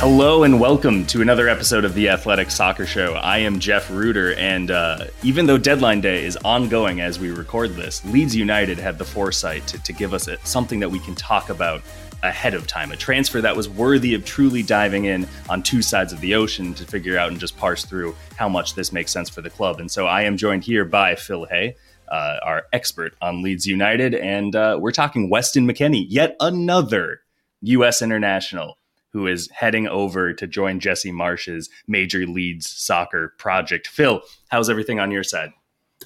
Hello and welcome to another episode of the Athletic Soccer Show. I am Jeff Reuter, and uh, even though deadline day is ongoing as we record this, Leeds United had the foresight to, to give us a, something that we can talk about ahead of time. A transfer that was worthy of truly diving in on two sides of the ocean to figure out and just parse through how much this makes sense for the club. And so I am joined here by Phil Hay. Uh, our expert on Leeds United, and uh, we're talking Weston McKennie, yet another U.S. international who is heading over to join Jesse Marsch's Major Leeds Soccer project. Phil, how's everything on your side?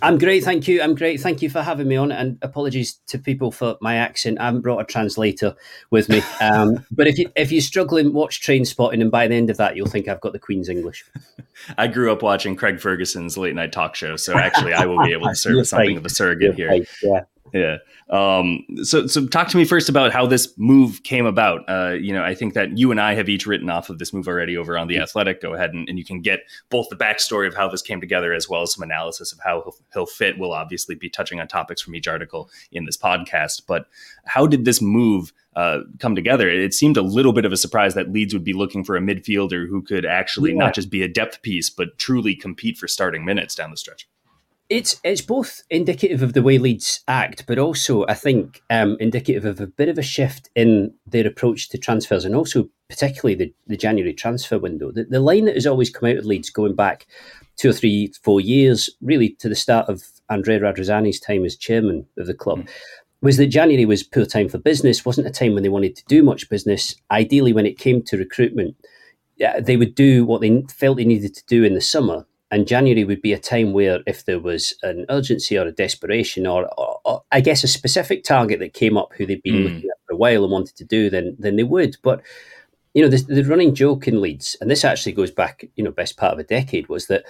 I'm great, thank you. I'm great. Thank you for having me on. And apologies to people for my accent. I haven't brought a translator with me. Um, but if you if you're struggling, watch Trainspotting, and by the end of that, you'll think I've got the Queen's English. I grew up watching Craig Ferguson's late night talk show, so actually, I will be able to serve something right. of a surrogate You're here. Right. Yeah. Yeah. Um, so, so talk to me first about how this move came about. Uh, you know, I think that you and I have each written off of this move already over on the Athletic. Go ahead and, and you can get both the backstory of how this came together as well as some analysis of how he'll, he'll fit. We'll obviously be touching on topics from each article in this podcast. But how did this move? Uh, come together. It seemed a little bit of a surprise that Leeds would be looking for a midfielder who could actually yeah. not just be a depth piece, but truly compete for starting minutes down the stretch. It's it's both indicative of the way Leeds act, but also I think um, indicative of a bit of a shift in their approach to transfers, and also particularly the, the January transfer window. The, the line that has always come out of Leeds, going back two or three, four years, really to the start of Andrea Radrizzani's time as chairman of the club, mm. was that January was poor time for business. wasn't a time when they wanted to do much business. Ideally, when it came to recruitment, they would do what they felt they needed to do in the summer and January would be a time where, if there was an urgency or a desperation, or, or, or I guess a specific target that came up who they'd been mm. looking at for a while and wanted to do, then then they would. But you know, the, the running joke in Leeds, and this actually goes back, you know, best part of a decade, was that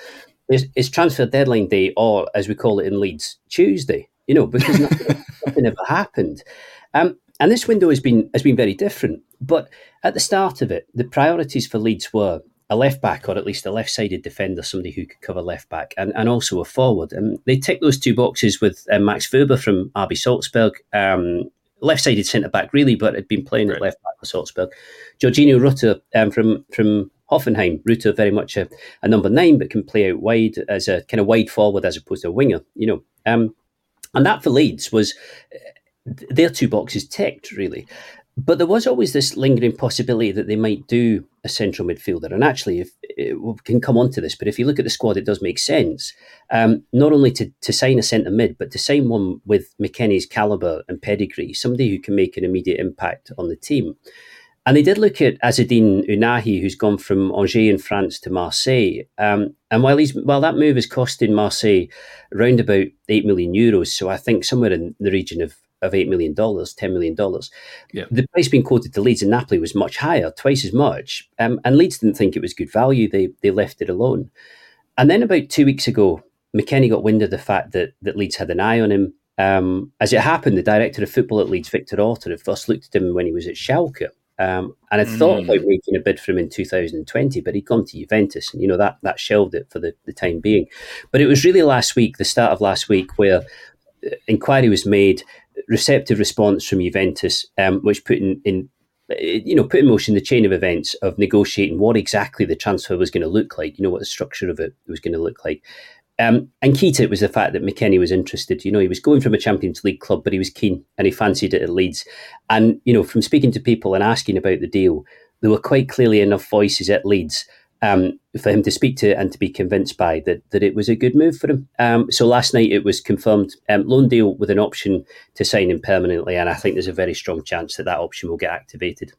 it's, it's transfer deadline day, or as we call it in Leeds, Tuesday. You know, because nothing, nothing ever happened. Um, and this window has been has been very different. But at the start of it, the priorities for Leeds were a left back or at least a left sided defender, somebody who could cover left back, and, and also a forward. And they tick those two boxes with uh, Max Wöber from RB Salzburg, um, left sided centre back, really, but had been playing right. at left back for Salzburg. Georginio Rutter um, from, from Hoffenheim. Rutter very much a, a, number nine, but can play out wide as a kind of wide forward as opposed to a winger, you know. Um, and that for Leeds was uh, their two boxes ticked, really. But there was always this lingering possibility that they might do a central midfielder. And actually, if we can come on to this, but if you look at the squad, it does make sense. Um, not only to, to sign a centre mid, but to sign one with McKennie's calibre and pedigree, somebody who can make an immediate impact on the team. And they did look at Azzedine Ounahi, who's gone from Angers in France to Marseille. Um, and while he's while that move is costing Marseille around about eight million euros, so I think somewhere in the region of of $8 million, $10 million. Yeah. The price being quoted to Leeds and Napoli was much higher, twice as much. Um, and Leeds didn't think it was good value. They, they left it alone. And then about two weeks ago, McKennie got wind of the fact that, that Leeds had an eye on him. Um, as it happened, the director of football at Leeds, Victor Orta, had first looked at him when he was at Schalke. Um, and I thought mm. about making a bid for him in 2020, but he'd gone to Juventus, and you know that that shelved it for the, the time being. But it was really last week, the start of last week, where uh, inquiry was made, receptive response from Juventus, um, which put in, in uh, you know, put in motion the chain of events of negotiating what exactly the transfer was going to look like, you know, what the structure of it was going to look like. Um, and key to it was the fact that McKennie was interested. You know, he was going from a Champions League club, but he was keen and he fancied it at Leeds. And, you know, from speaking to people and asking about the deal, there were quite clearly enough voices at Leeds um, for him to speak to and to be convinced by that that it was a good move for him. Um, so last night it was confirmed um, loan deal with an option to sign him permanently, and I think there's a very strong chance that that option will get activated.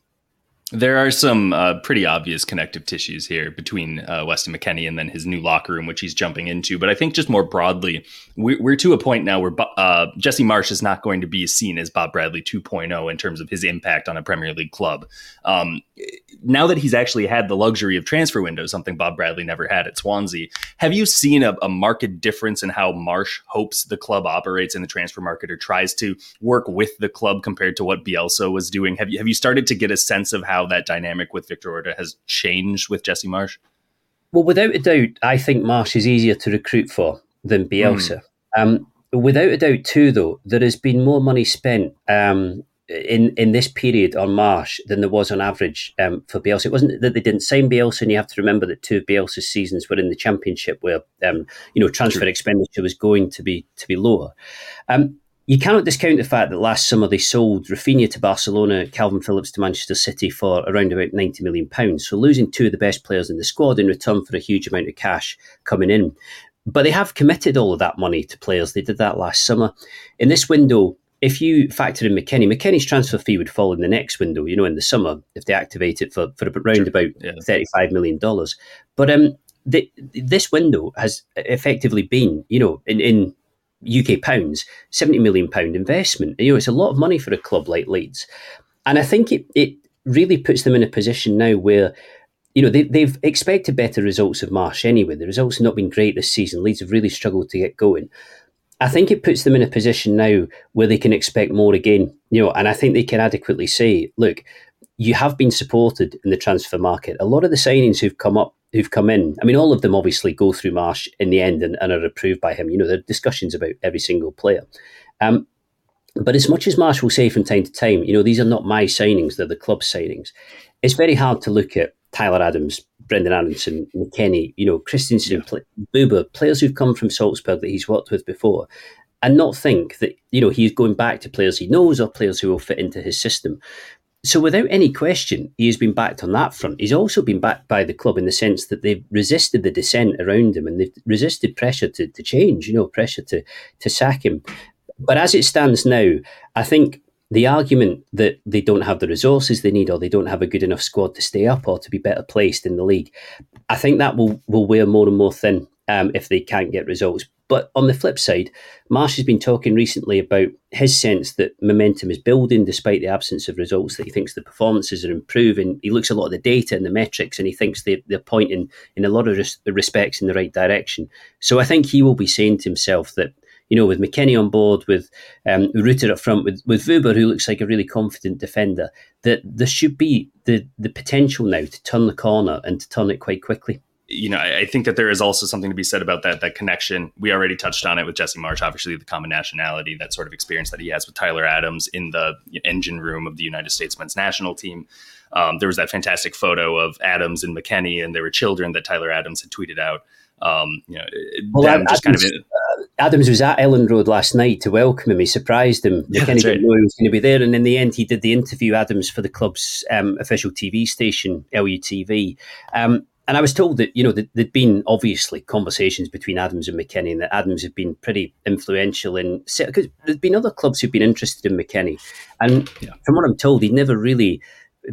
There are some uh, pretty obvious connective tissues here between uh, Weston McKennie and then his new locker room, which he's jumping into. But I think just more broadly, we're, we're to a point now where uh, Jesse Marsch is not going to be seen as Bob Bradley 2.0 in terms of his impact on a Premier League club. Um, now that he's actually had the luxury of transfer windows, something Bob Bradley never had at Swansea, have you seen a, a marked difference in how Marsch hopes the club operates in the transfer market or tries to work with the club compared to what Bielsa was doing? Have you have you started to get a sense of how that dynamic with Victor Orta has changed with Jesse Marsch? Well, without a doubt, I think Marsch is easier to recruit for than Bielsa. Mm. Um, without a doubt, too, though, there has been more money spent um, in in this period on Marsch than there was on average um, for Bielsa. It wasn't that they didn't sign Bielsa, and you have to remember that two of Bielsa's seasons were in the Championship, where um, you know transfer True. expenditure was going to be to be lower. Um, you cannot discount the fact that last summer they sold Raphinha to Barcelona, Kalvin Phillips to Manchester City for around about ninety million pounds. So losing two of the best players in the squad in return for a huge amount of cash coming in. But they have committed all of that money to players. They did that last summer. In this window, if you factor in McKennie, McKennie's transfer fee would fall in the next window, you know, in the summer, if they activate it for, for around about yeah. $35 million. But um, the, this window has effectively been, you know, in, in UK pounds, 70 million pound investment. You know, it's a lot of money for a club like Leeds. And I think it, it really puts them in a position now where you know, they, they've expected better results of Marsch anyway. The results have not been great this season. Leeds have really struggled to get going. I think it puts them in a position now where they can expect more again, you know, and I think they can adequately say, look, you have been supported in the transfer market. A lot of the signings who've come up, who've come in, I mean, all of them obviously go through Marsch in the end and, and are approved by him. You know, there are discussions about every single player. Um, but as much as Marsch will say from time to time, you know, these are not my signings, they're the club signings, it's very hard to look at Tyler Adams, Brenden Aaronson, McKennie, you know, Kristensen, yeah. Buba, players who've come from Salzburg that he's worked with before, and not think that, you know, he's going back to players he knows or players who will fit into his system. So, without any question, he has been backed on that front. He's also been backed by the club in the sense that they've resisted the dissent around him and they've resisted pressure to, to change, you know, pressure to, to sack him. But as it stands now, I think the argument that they don't have the resources they need or they don't have a good enough squad to stay up or to be better placed in the league, I think that will, will wear more and more thin um, if they can't get results. But on the flip side, Marsch has been talking recently about his sense that momentum is building despite the absence of results, that he thinks the performances are improving. He looks at a lot of the data and the metrics and he thinks they're, they're pointing in a lot of res- respects in the right direction. So I think he will be saying to himself that you know, with McKennie on board, with um, Rutter up front, with with Wöber, who looks like a really confident defender, that there should be the the potential now to turn the corner and to turn it quite quickly. You know, I, I think that there is also something to be said about that that connection. We already touched on it with Jesse Marsch, obviously the common nationality, that sort of experience that he has with Tyler Adams in the engine room of the United States men's national team. Um, there was that fantastic photo of Adams and McKennie, and there were children that Tyler Adams had tweeted out. Um, you know, well, them just Adams, kind of. Uh, Adams was at Elland Road last night to welcome him. He surprised him. Yeah, Kenny didn't know he was going to be there, and in the end, he did the interview. Adams for the club's um, official TV station, LUTV. Um, and I was told that you know that there'd been obviously conversations between Adams and McKennie, and that Adams had been pretty influential in because there'd been other clubs who'd been interested in McKennie, and yeah. from what I'm told, he'd never really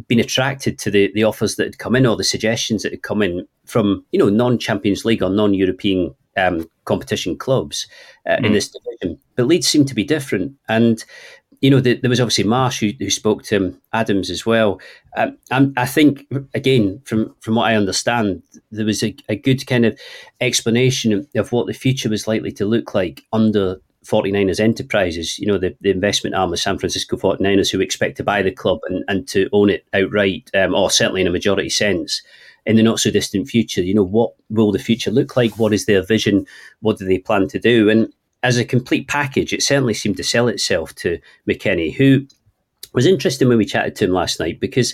been attracted to the, the offers that had come in or the suggestions that had come in from you know non Champions League or non European um, competition clubs uh, mm. in this division. But Leeds seemed to be different, and you know the, there was obviously Marsch who, who, spoke to him, Adams as well. Um, and I think again from from what I understand, there was a, a good kind of explanation of, what the future was likely to look like under 49ers Enterprises, you know, the, the investment arm of San Francisco 49ers who expect to buy the club and, and to own it outright, um, or certainly in a majority sense in the not so distant future. You know, what will the future look like? What is their vision? What do they plan to do? And as a complete package, it certainly seemed to sell itself to McKennie, who was interesting when we chatted to him last night because,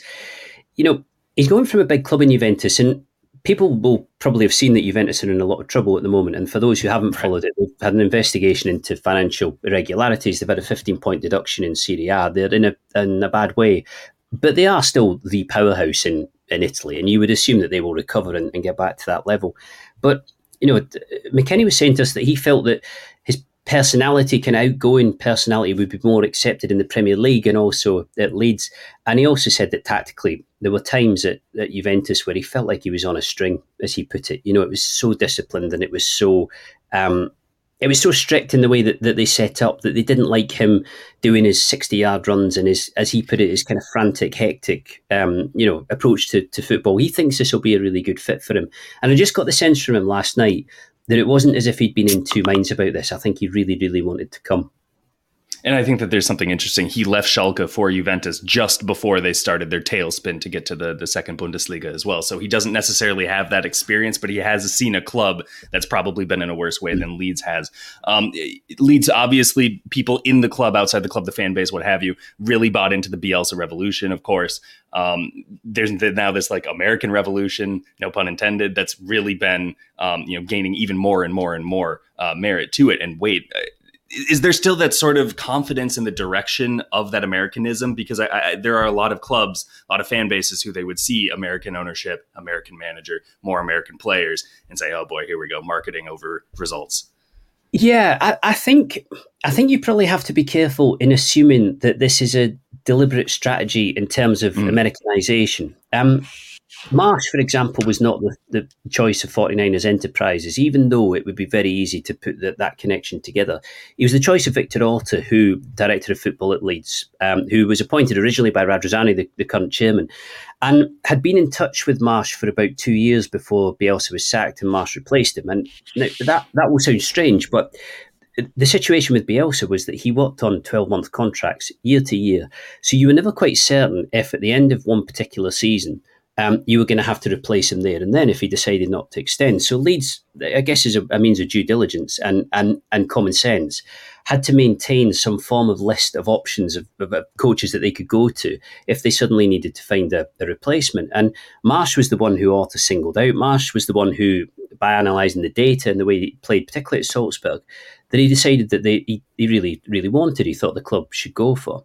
you know, he's going from a big club in Juventus and people will probably have seen that Juventus are in a lot of trouble at the moment. And for those who haven't followed it, they've had an investigation into financial irregularities. They've had a 15 point deduction in Serie A. They're in a, in a bad way, but they are still the powerhouse in, in Italy. And you would assume that they will recover and, and get back to that level. But, you know, McKennie was saying to us that he felt that personality, of outgoing personality, would be more accepted in the Premier League and also at Leeds. And he also said that tactically, there were times at, at Juventus where he felt like he was on a string, as he put it. You know, it was so disciplined and it was so. Um, it was so strict in the way that, that they set up that they didn't like him doing his 60 yard runs and his, as he put it, his kind of frantic, hectic, um, you know, approach to, to football. He thinks this will be a really good fit for him. And I just got the sense from him last night that it wasn't as if he'd been in two minds about this. I think he really, really wanted to come. And I think that there's something interesting. He left Schalke for Juventus just before they started their tailspin to get to the, the second Bundesliga as well. So he doesn't necessarily have that experience, but he has seen a club that's probably been in a worse way than Leeds has. Um, Leeds, obviously, people in the club, outside the club, the fan base, what have you, really bought into the Bielsa revolution, of course. Um, there's now this like American revolution, no pun intended, that's really been um, you know gaining even more and more and more uh, merit to it and weight is there still that sort of confidence in the direction of that Americanism? Because I, I, there are a lot of clubs, a lot of fan bases who they would see American ownership, American manager, more American players, and say, "Oh boy, here we go, marketing over results." Yeah, I, I think I think you probably have to be careful in assuming that this is a deliberate strategy in terms of mm. Americanization. Um, Marsch, for example, was not the, the choice of 49ers Enterprises, even though it would be very easy to put the, that connection together. He was the choice of Victor Orta, who, director of football at Leeds, um, who was appointed originally by Radrizzani, the, the, current chairman, and had been in touch with Marsch for about two years before Bielsa was sacked and Marsch replaced him. And that, that will sound strange, but the situation with Bielsa was that he worked on 12 month contracts year to year. So you were never quite certain if at the end of one particular season, um, you were going to have to replace him there and then if he decided not to extend. So Leeds, I guess, is a, a, means of due diligence and, and, and common sense, had to maintain some form of list of options of, of, of coaches that they could go to if they suddenly needed to find a, a replacement. And Marsch was the one who Orta singled out. Marsch was the one who, by analysing the data and the way he played, particularly at Salzburg, that he decided that they, he, he really, really wanted, he thought the club should go for.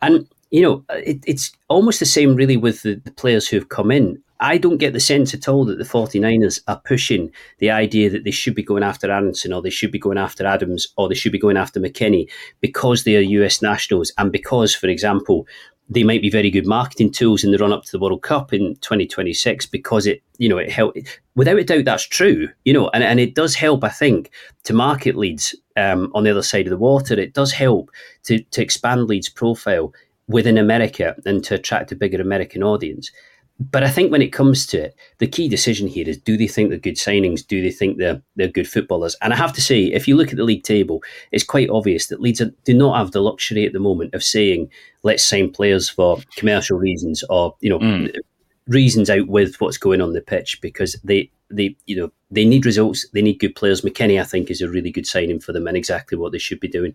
And you know, it, it's almost the same really with the, the players who have come in. I don't get the sense at all that the 49ers are pushing the idea that they should be going after Aaronson or they should be going after Adams or they should be going after McKennie because they are US nationals and because, for example, they might be very good marketing tools in the run up to the World Cup in 2026 because it, you know, it help. Without a doubt, that's true, you know, and, and it does help, I think, to market Leeds um, on the other side of the water. It does help to, to expand Leeds' profile within America and to attract a bigger American audience. But I think when it comes to it, the key decision here is do they think they're good signings? Do they think they're, they're good footballers? And I have to say, if you look at the league table, it's quite obvious that Leeds do not have the luxury at the moment of saying, let's sign players for commercial reasons or, you know, mm. reasons out with what's going on the pitch because they, they, you know, they need results. They need good players. McKennie, I think, is a really good signing for them and exactly what they should be doing.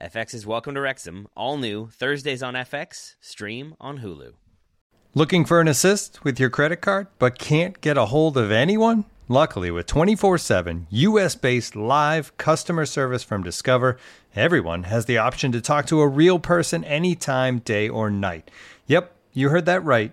FX is Welcome to Wrexham, all new, Thursdays on FX, stream on Hulu. Looking for an assist with your credit card, but can't get a hold of anyone? Luckily, with 24 7 US based live customer service from Discover, everyone has the option to talk to a real person anytime, day or night. Yep, you heard that right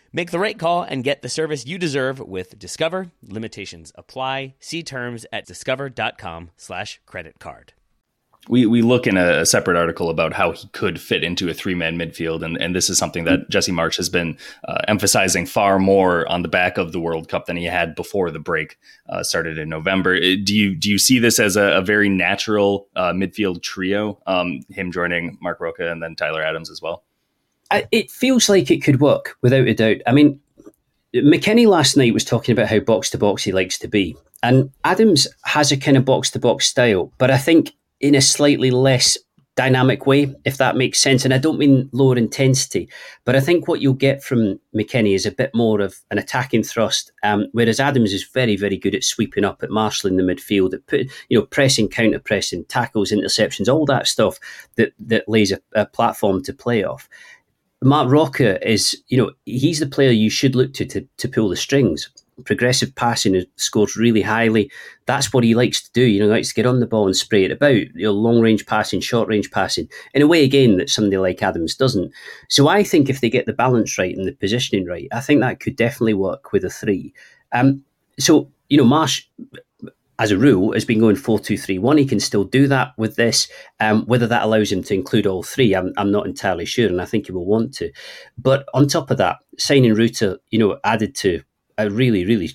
Make the right call and get the service you deserve with Discover. Limitations apply. See terms at discover.com slash credit card we, we look in a, separate article about how he could fit into a three man midfield, and, and this is something that Jesse Marsch has been uh, emphasizing far more on the back of the World Cup than he had before the break uh, started in November. Uh, do you do you see this as a, a very natural uh, midfield trio? Um, him joining Marc Roca and then Tyler Adams as well. I, it feels like it could work without a doubt. I mean, McKennie last night was talking about how box to box he likes to be. And Adams has a kind of box to box style, but I think in a slightly less dynamic way, if that makes sense. And I don't mean lower intensity, but I think what you'll get from McKennie is a bit more of an attacking thrust, um, whereas Adams is very, very good at sweeping up, at marshalling the midfield, at put, you know, pressing, counter pressing, tackles, interceptions, all that stuff that that lays a, a platform to play off. Marc Roca is, you know, he's the player you should look to to, to pull the strings progressive passing scores really highly. That's what he likes to do. You know, he likes to get on the ball and spray it about. You know, long range passing, short range passing, in a way again that somebody like Adams doesn't. So I think if they get the balance right and the positioning right, I think that could definitely work with a three. Um, so you know, Marsch. As a rule, has been going four two three one. He can still do that with this. Um, whether that allows him to include all three, I'm, I'm not entirely sure, and I think he will want to. But on top of that, signing Rutter, you know, added to a really, really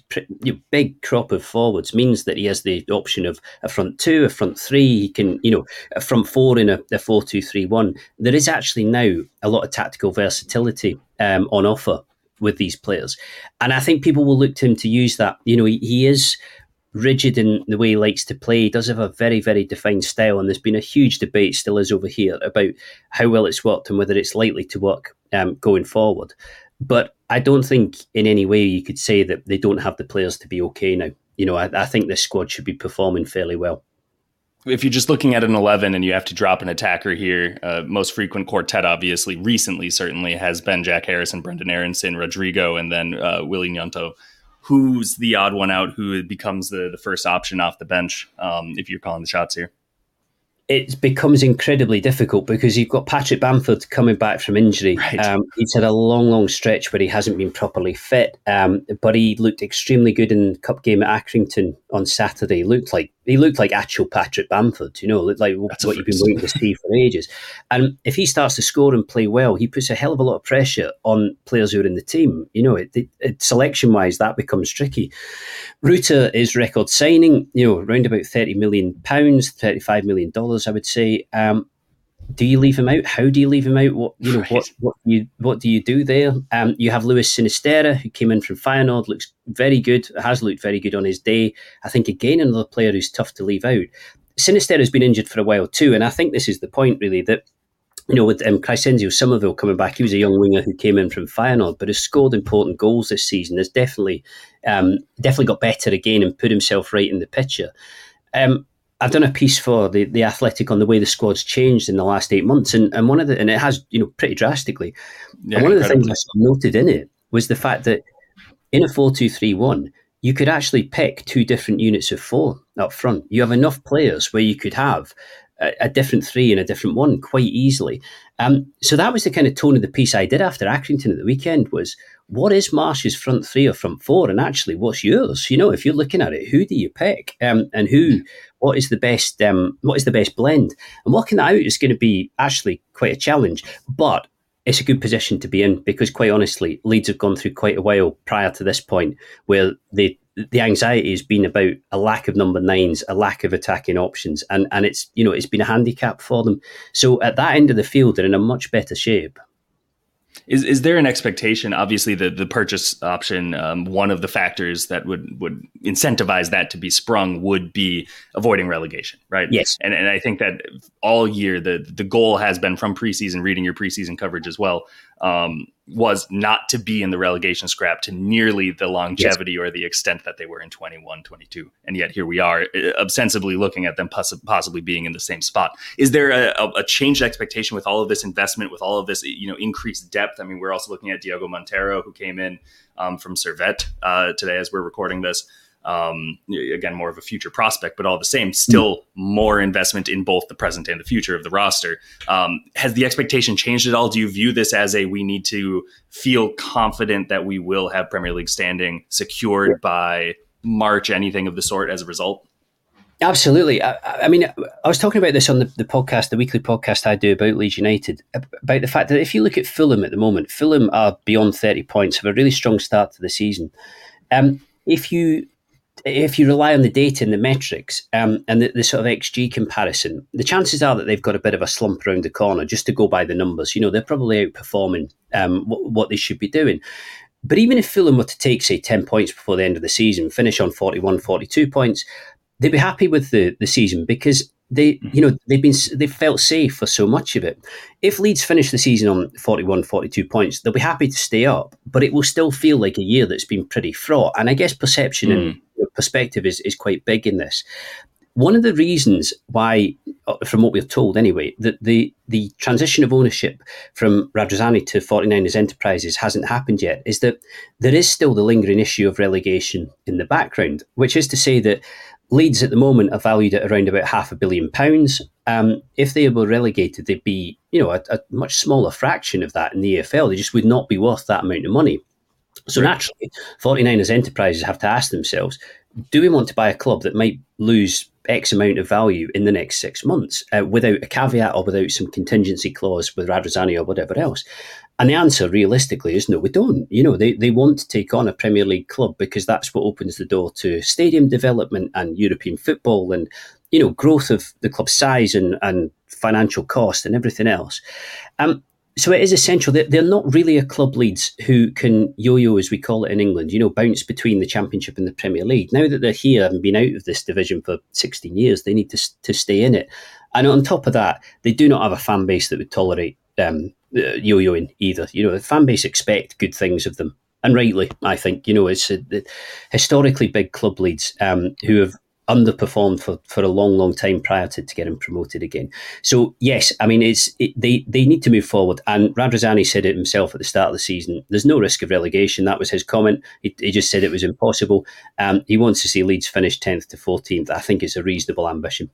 big crop of forwards means that he has the option of a front two, a front three. He can, you know, a front four in a, a four two three one. There is actually now a lot of tactical versatility um, on offer with these players, and I think people will look to him to use that. You know, he, he is rigid in the way he likes to play. He does have a very, very defined style, and there's been a huge debate, still is over here, about how well it's worked and whether it's likely to work um, going forward. But I don't think in any way you could say that they don't have the players to be okay now. You know, I, I think this squad should be performing fairly well if you're just looking at an 11 and you have to drop an attacker here, uh, most frequent quartet, obviously, recently, certainly, has been Jack Harrison, Brenden Aaronson, Rodrigo, and then uh, Willy Gnonto. Who's the odd one out who becomes the, the first option off the bench um, if you're calling the shots here? It becomes incredibly difficult because you've got Patrick Bamford coming back from injury. Right. Um, he's had a long, long stretch where he hasn't been properly fit, um, but he looked extremely good in the cup game at Accrington on Saturday. He looked like he looked like actual Patrick Bamford, you know, looked like That's what you've been waiting to see for ages. And if he starts to score and play well, he puts a hell of a lot of pressure on players who are in the team. You know, it, it, it, selection wise, that becomes tricky. Rutter is record signing, you know, around about thirty million pounds, thirty five million dollars, I would say. Um, do you leave him out? How do you leave him out? What you know? Right. What what you what do you do there? Um, you have Luis Sinisterra who came in from Feyenoord, looks very good. Has looked very good on his day. I think again another player who's tough to leave out. Sinisterra has been injured for a while too, and I think this is the point really that you know, with um, Crysencio Summerville coming back, he was a young winger who came in from Feyenoord, but has scored important goals this season. Has definitely, um, definitely got better again and put himself right in the picture. Um, I've done a piece for the, the Athletic on the way the squad's changed in the last eight months, and, and one of the and it has you know pretty drastically. Yeah, and one of the things I noted in it was the fact that in a four two three one, you could actually pick two different units of four up front. You have enough players where you could have a, a different three and a different one quite easily. Um, so that was the kind of tone of the piece I did after Accrington at the weekend was what is Marsch's front three or front four, and actually what's yours? You know, if you're looking at it, who do you pick, um, and who, what is the best, um, what is the best blend, and working that out is going to be actually quite a challenge. But it's a good position to be in because, quite honestly, Leeds have gone through quite a while prior to this point where they the anxiety has been about a lack of number nines, a lack of attacking options, and and it's you know it's been a handicap for them. So at that end of the field, they're in a much better shape. Is is there an expectation? Obviously, the the purchase option, um, one of the factors that would would incentivize that to be sprung would be avoiding relegation, right? Yes. And and I think that all year the the goal has been from preseason, reading your preseason coverage as well, um, was not to be in the relegation scrap to nearly the longevity yes. or the extent that they were in 21 22 and yet here we are uh, ostensibly looking at them poss- possibly being in the same spot. Is there a, a, changed expectation with all of this investment with all of this you know increased depth? I mean we're also looking at diogo Monteiro, who came in um, from servette uh, today as we're recording this um, again, more of a future prospect, but all the same, still more investment in both the present and the future of the roster. Um, has the expectation changed at all? Do you view this as a we need to feel confident that we will have Premier League standing secured by March, anything of the sort as a result? Absolutely. I, I, mean, I was talking about this on the, the podcast, the weekly podcast I do about Leeds United, about the fact that if you look at Fulham at the moment, Fulham are beyond 30 points, have a really strong start to the season. Um, if you if you rely on the data and the metrics um, and the, the, sort of XG comparison, the chances are that they've got a bit of a slump around the corner just to go by the numbers. You know, they're probably outperforming um, what, what they should be doing. But even if Fulham were to take, say, 10 points before the end of the season, finish on 41, 42 points, they'd be happy with the, the season because they you know they've been they've felt safe for so much of it if leeds finish the season on 41 42 points they'll be happy to stay up but it will still feel like a year that's been pretty fraught and i guess perception mm. and perspective is, is quite big in this one of the reasons why, uh, from what we're told anyway, that the, the transition of ownership from Radrizzani to 49ers Enterprises hasn't happened yet is that there is still the lingering issue of relegation in the background, which is to say that Leeds at the moment are valued at around about half a billion pounds. Um, if they were relegated, they'd be, you know, a, a, much smaller fraction of that in the EFL. They just would not be worth that amount of money. So naturally, 49ers enterprises have to ask themselves, do we want to buy a club that might lose X amount of value in the next six months uh, without a caveat or without some contingency clause with Radrizzani or whatever else? And the answer, realistically, is no, we don't. You know, they, they want to take on a Premier League club because that's what opens the door to stadium development and European football and, you know, growth of the club's size and, and financial cost and everything else. Um, so it is essential that they're not really a club Leeds who can yo-yo, as we call it in England, you know, bounce between the Championship and the Premier League. Now that they're here and been out of this division for 16 years, they need to, to stay in it. And on top of that, they do not have a fan base that would tolerate um, yo-yoing either. You know, the fan base expect good things of them, and rightly, I think. You know, it's historically big club Leeds um, who have underperformed for, for a long, long time prior to, to getting promoted again. So yes, I mean it's it, they they need to move forward. And Radrizzani said it himself at the start of the season. There's no risk of relegation. That was his comment. He, he just said it was impossible. Um, he wants to see Leeds finish tenth to fourteenth. I think it's a reasonable ambition.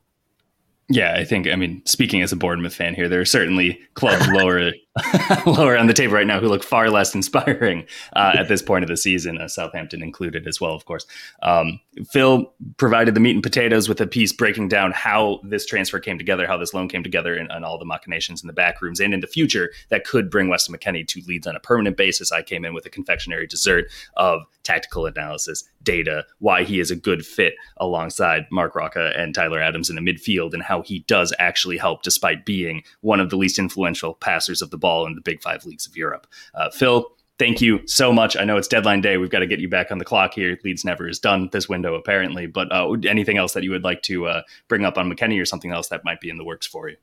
Yeah, I think. I mean, speaking as a Bournemouth fan here, there are certainly clubs lower lower on the table right now who look far less inspiring uh, at this point of the season, uh, Southampton included as well, of course. Um, Phil provided the meat and potatoes with a piece breaking down how this transfer came together, how this loan came together, and, and all the machinations in the back rooms and in the future that could bring Weston McKennie to Leeds on a permanent basis. I came in with a confectionery dessert of tactical analysis, data, why he is a good fit alongside Marc Roca and Tyler Adams in the midfield, and how he does actually help despite being one of the least influential passers of the ball in the big five leagues of Europe. Uh, Phil, thank you so much. I know it's deadline day. We've got to get you back on the clock here. Leeds never is done this window, apparently. But uh, anything else that you would like to uh, bring up on McKennie or something else that might be in the works for you?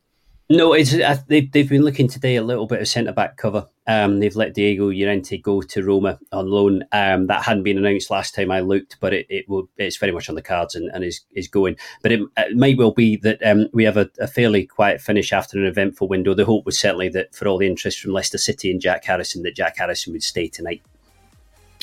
No, it's uh, they've, they've been looking today a little bit of centre back cover. Um, they've let Diego Llorente go to Roma on loan. Um, that hadn't been announced last time I looked, but it, it will it's very much on the cards and, and is is going. But it, it might well be that um, we have a, a, fairly quiet finish after an eventful window. The hope was certainly that for all the interest from Leicester City and Jack Harrison, that Jack Harrison would stay tonight.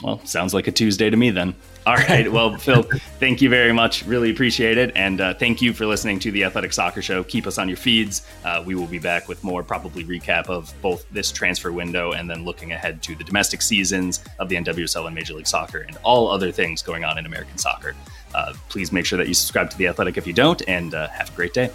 Well, sounds like a Tuesday to me then. All right. Well, Phil, thank you very much. Really appreciate it. And uh, thank you for listening to the Athletic Soccer Show. Keep us on your feeds. Uh, we will be back with more, probably recap of both this transfer window and then looking ahead to the domestic seasons of the NWSL and Major League Soccer and all other things going on in American soccer. Uh, please make sure that you subscribe to The Athletic if you don't, and uh, have a great day.